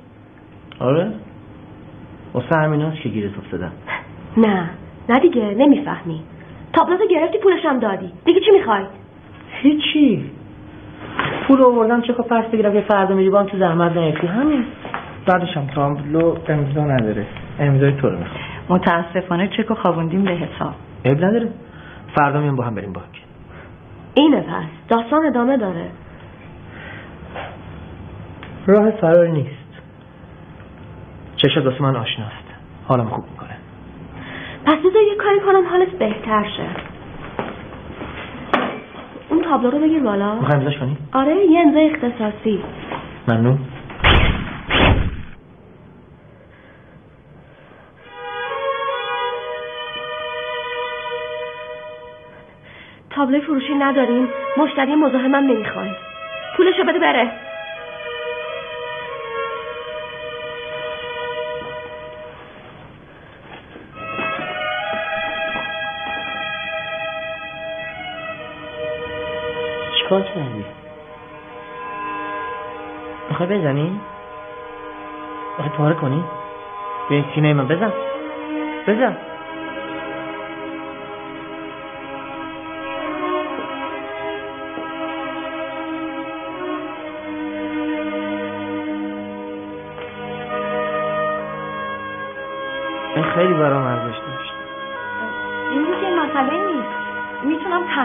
آره. واسه همین هست که گیرت افتادم. نه. نه دیگه نمی‌فهمی. تابلوتو گرفتی پولشم دادی. دیگه چی می‌خوای؟ هیچی. پول آوردم چه پس بگیرم که فردا میری با هم تو زحمت نیفتی همین. بعدش هم تابلو امضا نداره. امضای تو رو می‌خوام. متاسفانه چک خوابوندیم به حساب. عیب نداره. فردا میام با هم بریم بانک. اینه پس. داستان ادامه داره. راه فرار نیست. چشت واسه من آشناست. حالم خوب می‌کنه. پس بذار یه کاری کنم حالت بهتر شه. اون تابلو رو بگیر بالا. می‌خوای امضاش کنی؟ آره یه امضای اختصاصی. ممنون. تابلوی فروشی نداریم. مشتری مزاحمم نمی‌خوایم پولشو بده بره. چیکار کردی؟ می‌خوای بزنی؟ می‌خوای پاره کنی؟ به سینه من بزن. بزن.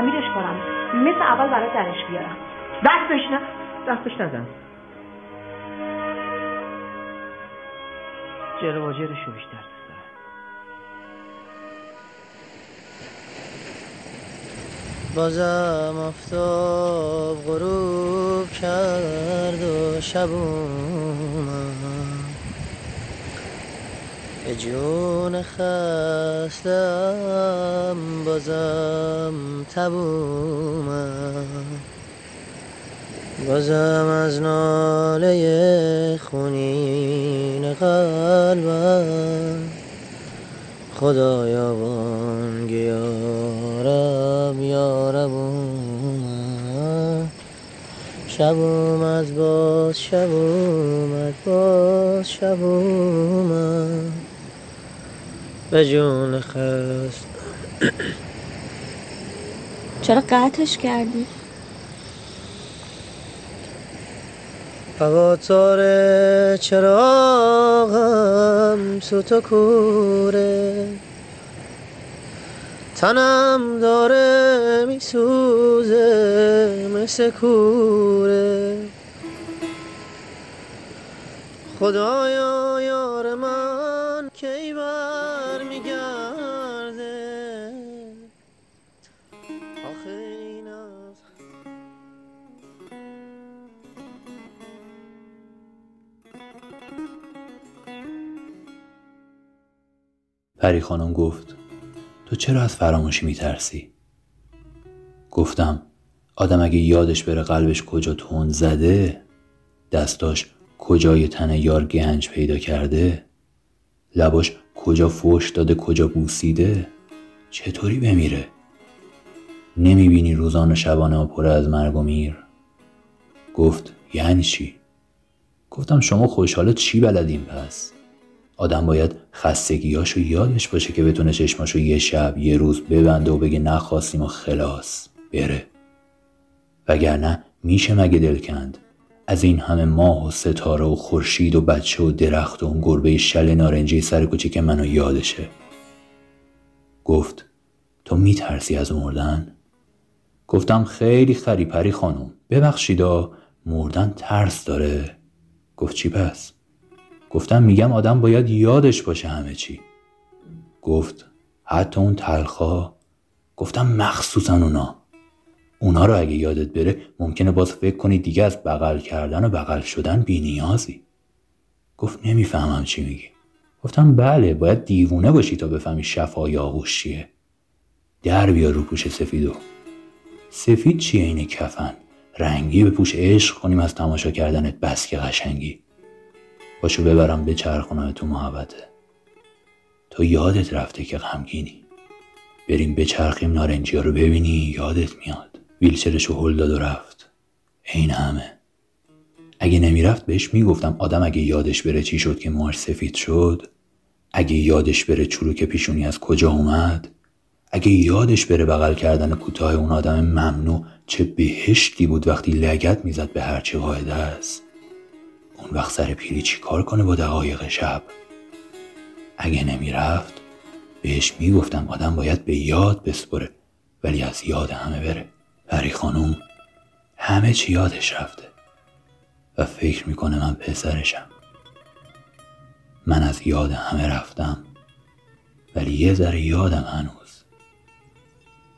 تعمیرش کنم. مثل اول برای درش بیارم. دستش نه دستش نزن جلو با جلوشو بیشتر دوست دارم. بازم آفتاب غروب کرد و شب اومد به جون خستم بازم تب اومد بازم از ناله خونین قلبم. خدایا بانگ یارم یارم اومد. شب اومد باز شب اومد باز شب اومد به جون خست [COUGHS] چرا قطعش کردی؟ فواتار چراغم سوت و کوره؟ تنم داره میسوزه مثل کوره. خدایا یار من. پری خانم گفت تو چرا از فراموشی میترسی؟ گفتم آدم اگه یادش بره قلبش کجا تون زده دستاش کجای تن یار گنج پیدا کرده لباش کجا فوش داده کجا بوسیده چطوری بمیره؟ نمی‌بینی روزان و شبانه پر از مرگ و میر؟ گفت یعنی چی؟ گفتم شما خوشحالت چی بلدیم پس؟ آدم باید خستگیاشو یادش باشه که بتونه چشماشو یه شب یه روز ببنده و بگه نخواستیم و خلاص بره. وگرنه میشه مگه دل کند از این همه ماه و ستاره و خورشید و بچه و درخت و اون گربه شل نارنجی سر کوچیک منو یادشه. گفت تو میترسی از مردن؟ گفتم خیلی خری پری خانم ببخشیدا مردن ترس داره. گفت چی پس؟ گفتم میگم آدم باید یادش باشه همه چی. گفت حتی اون تلخا گفتم مخصوصا اونا. اونا رو اگه یادت بره ممکنه باز فکر کنی دیگه از بغل کردن و بغل شدن بینیازی گفت نمی‌فهمم چی میگی. گفتم بله باید دیوونه باشی تا بفهمی شفای آغوش چیه. در بیا رو پوش سفیدو. سفید چیه این کفن؟ رنگی به پوش عشق کنیم از تماشا کردنت بس که قشنگی. باشو ببرم به چرخونم تو محبته تو یادت رفته که غمگینی. بریم به چرخیم نارنجی رو ببینی یادت میاد. ویلچرشو هل داد و رفت. این همه. اگه نمی‌رفت بهش می‌گفتم آدم اگه یادش بره چی شد که موهاش سفید شد اگه یادش بره چروک پیشونی از کجا اومد اگه یادش بره بغل کردن کوتاه اون آدم ممنوع چه بهشتی بود وقتی لگت می‌زد به هرچی قاعده است. اون وقت سر پیری چی کار کنه با دقایق شب؟ اگه نمی‌رفت بهش می‌گفتم آدم باید به یاد بسپره ولی از یاد همه بره. پری خانوم همه چی یادش رفته. و فکر می‌کنه من پسرشم. من از یاد همه رفتم ولی یه ذره یادم هنوز.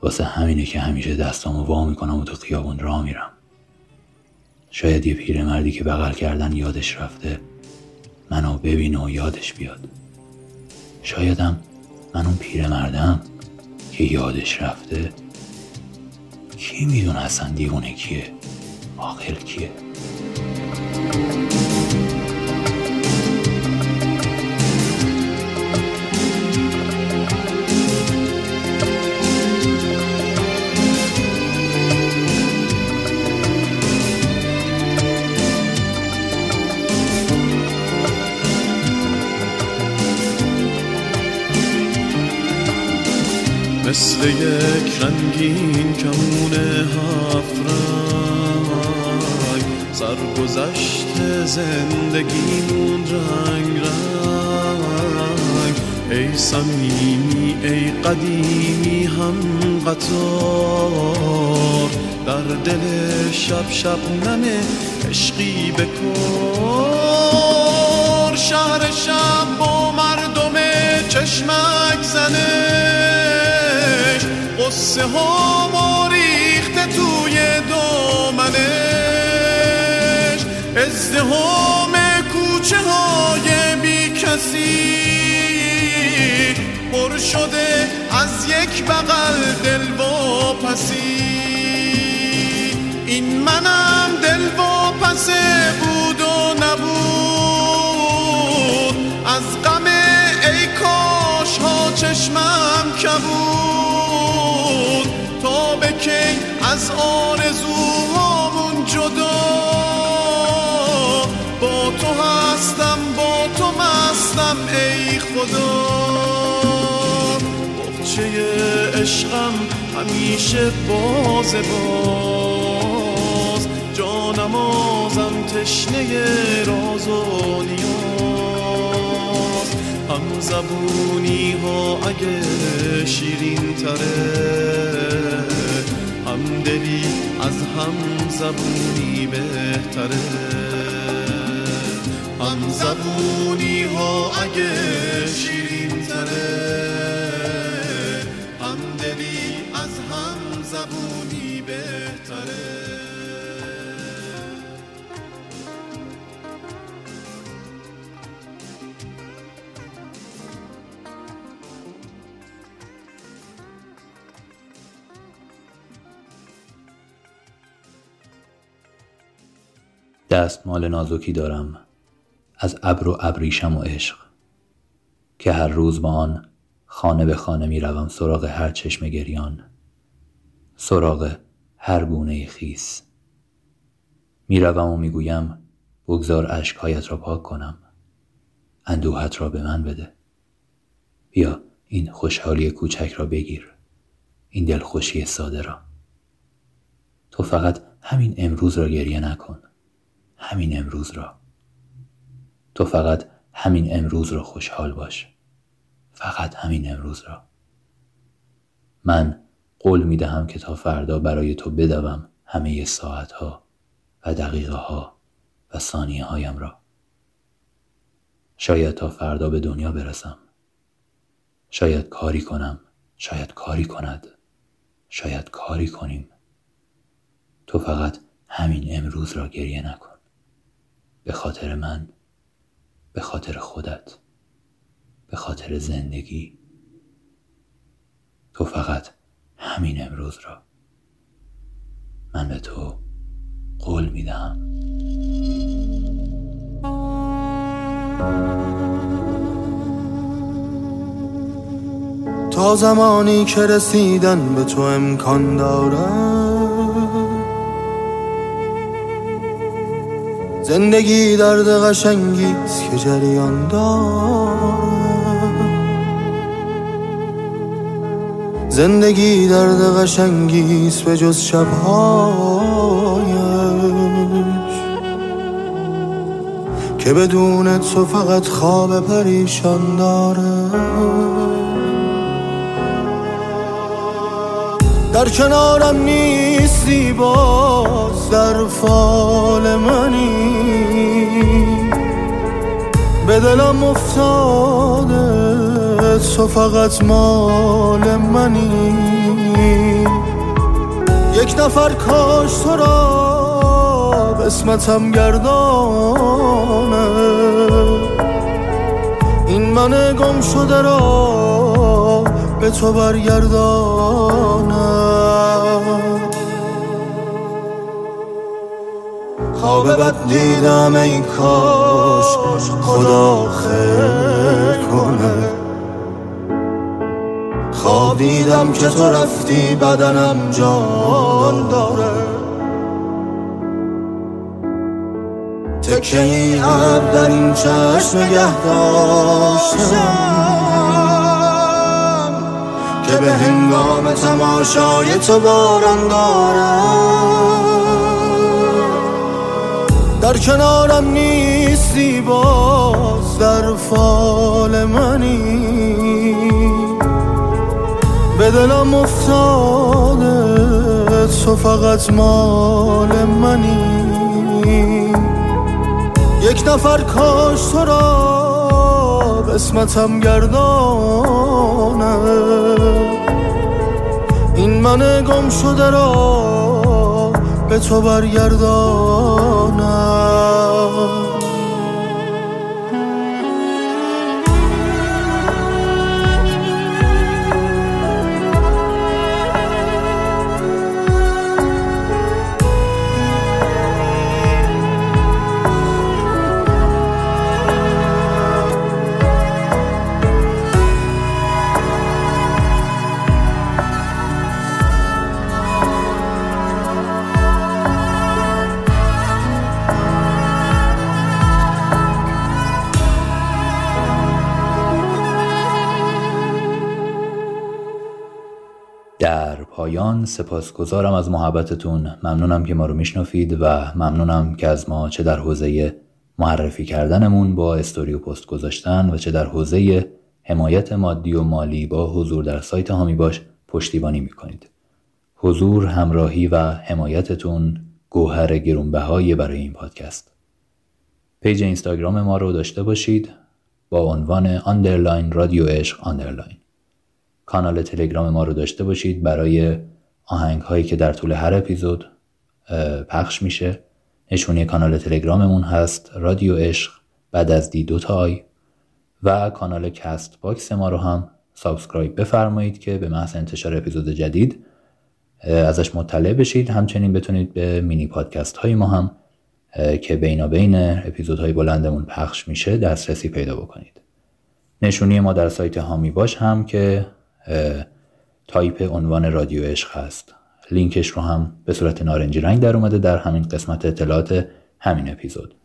واسه همینه که همیشه دستامو وا می‌کنم و تو خیابون را میرم. شاید یه پیرمردی که بغل کردن یادش رفته منو ببینه و یادش بیاد. شایدم من اون پیرمردم که یادش رفته کی می‌دونه اصلا دیوونه کیه عاقل کیه؟ مثل یک رنگین کمون هفت رنگ سرگذشت زندگیمون رنگ رنگ ای صمیمی ای قدیمی هم قطار. در دل شب شب ننه عشقی بکن شهر شب با مردم چشمک زنش قصه ها ریخته توی دامنش. ازدهام کوچه های بی کسی. پر شده از یک بغل دل پسی این منم دل پسه بود و نبود. از غم ای کاش ها چشمم کبود. از آرزوهامون جدا. با تو هستم با تو مستم ای خدا. بخچه عشقم همیشه باز باز. جانمازم تشنه راز و نیاز. هم زبونی ها اگه شیرین تره دلی از هم زبونی بهتره. هم زبونی ها اگه شیرین تره دستمال نازکی دارم از ابر و ابریشم و عشق که هر روز با آن خانه به خانه می روم سراغ هر چشم گریان سراغ هر گونه خیس. می روم و می گویم بگذار اشکهایت را پاک کنم اندوهت را به من بده. بیا این خوشحالی کوچک را بگیر این دلخوشی ساده را. تو فقط همین امروز را گریه نکن. همین امروز را. تو فقط همین امروز را خوشحال باش. فقط همین امروز را. من قول می دهم که تا فردا برای تو بدوم همه ساعت ها و دقیقه ها و ثانیه هایم را. شاید تا فردا به دنیا برسم. شاید کاری کنم. شاید کاری کند. شاید کاری کنیم. تو فقط همین امروز را گریه نکن. به خاطر من به خاطر خودت به خاطر زندگی. تو فقط همین امروز را من به تو قول میدم تا زمانی که رسیدن به تو امکان داره زندگی درد قشنگیست که جریان داره زندگی درد قشنگیست به جز شبهایش. که بدون تو فقط خواب پریشان داره در کنارم نیستی باز در فال منی. به دلم افتاده تو فقط مال منی. یک نفر کاش تو را قسمتم گردانه. این من گم شده را به تو برگردانه. خواب بد دیدم ای کاش خدا خیر کنه. خواب دیدم که تو رفتی بدنم جان داره. تکه ای عب در این چشم نگه داشتم که به هنگام تماشای تو باران دارم. در کنارم نیستی باز در فال منی. به دلم افتاده تو فقط مال منی. یک نفر کاش تو را قسمتم گردانه. این من گم شده را به تو برگردانه پایان. سپاسگزارم از محبتتون. ممنونم که ما رو میشنفید و ممنونم که از ما چه در حوزه معرفی کردنمون با استوری و پست گذاشتن و چه در حوزه حمایت مادی و مالی با حضور در سایت حامی باش پشتیبانی می‌کنید. حضور همراهی و حمایتتون گوهر گرونبهایی برای این پادکست. پیج اینستاگرام ما رو داشته باشید با عنوان underline رادیو عشق underline کانال تلگرام ما رو داشته باشید. برای آهنگ هایی که در طول هر اپیزود پخش میشه. نشونی کانال تلگراممون هست. رادیو عشق بعد از d دوتا i. و کانال کست باکس ما رو هم subscribe بفرمایید که به محض انتشار اپیزود جدید ازش مطلع بشید. همچنین بتونید به مینی پادکست های ما هم که بینا بین اپیزودهای بلندمون پخش میشه دسترسی پیدا بکنید. نشونی ما در سایت حامی باش هم که تایپ عنوان رادیو عشق هست. لینکش رو هم به صورت نارنجی رنگ در اومده در همین قسمت اطلاعات همین اپیزود.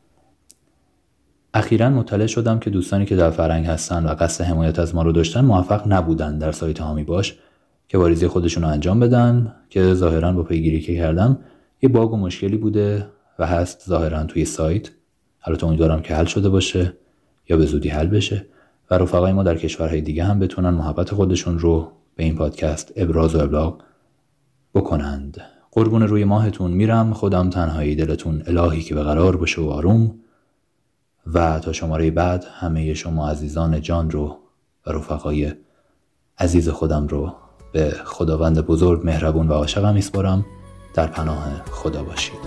اخیرا مطلع شدم که دوستانی که در فرنگ هستن و قصد حمایت از ما رو داشتن موفق نبودن در سایت حامی باش که واریزی خودشون رو انجام بدن که ظاهرا با پیگیری که کردم یه bug و مشکلی بوده و هست ظاهرا توی سایت. البته امیدوارم که حل شده باشه یا به زودی حل بشه. و رفقای ما در کشورهای دیگه هم بتونن محبت خودشون رو به این پادکست ابراز و ابلاغ بکنند. قربون روی ماهتون میرم. خودم تنهایی دلتون الهی که به قرار باشه و آروم. و تا شماره بعد همه شما عزیزان جان رو و رفقای عزیز خودم رو به خداوند بزرگ مهربون و عاشقم میسپارم. در پناه خدا باشید.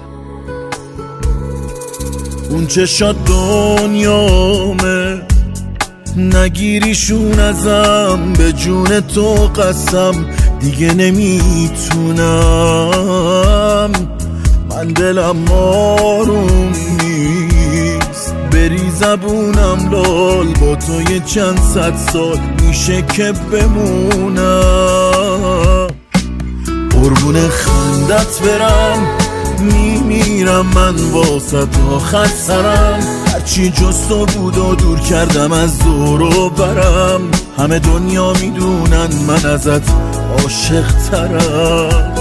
اون چشات دنیامه. نگیریشون ازم به جون تو قسم دیگه نمی‌تونم. من دلم آروم نیست. بری زبونم لال با تو یه چند صد سال میشه که بمونم. قربون خندت برم میمیرم من واسه آخر سرم. هرچی جز تو بود و دور کردم از دور و برم. همه دنیا می‌دونن من ازت عاشق ترم.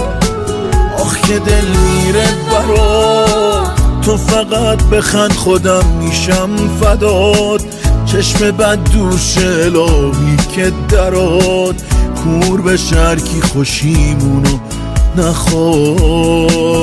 آخ که دل میره برات تو فقط بخند خودم میشم فداد چشم بد دوش الهی که درات. کور به شرکی خوشیمونو نخواد.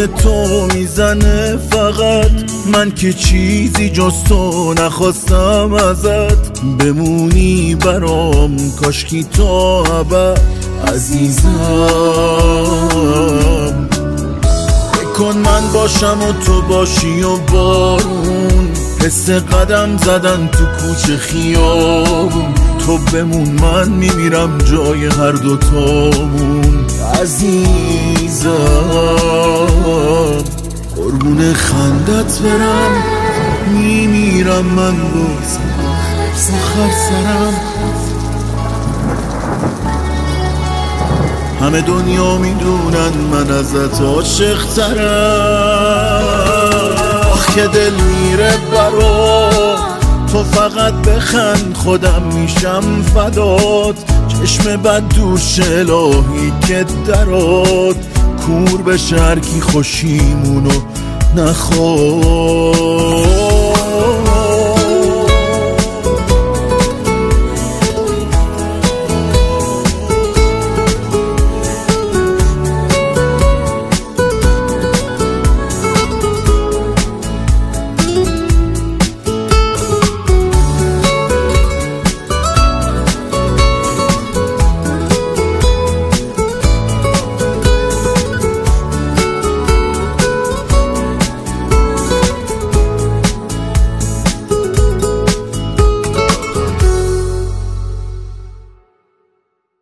تو می‌زنه فقط. من که چیزی جز تو نخواستم ازت. بمونی برام کاشکی تو ابد عزیزم. بکن من باشم و تو باشی و بارون. حس قدم زدن تو کوچه خیابون تو بمون من میمیرم جای هر دوتامون عزیزم قربون خندت برم. میمیرم من باز آخر سرم. همه دنیا می‌دونن من ازت عاشق ترم آخ که دل میره برا تو فقط بخند خودم میشم فدات. چشم بد دوش الهی که درات. کور به شرکی خوشیمونو نخواد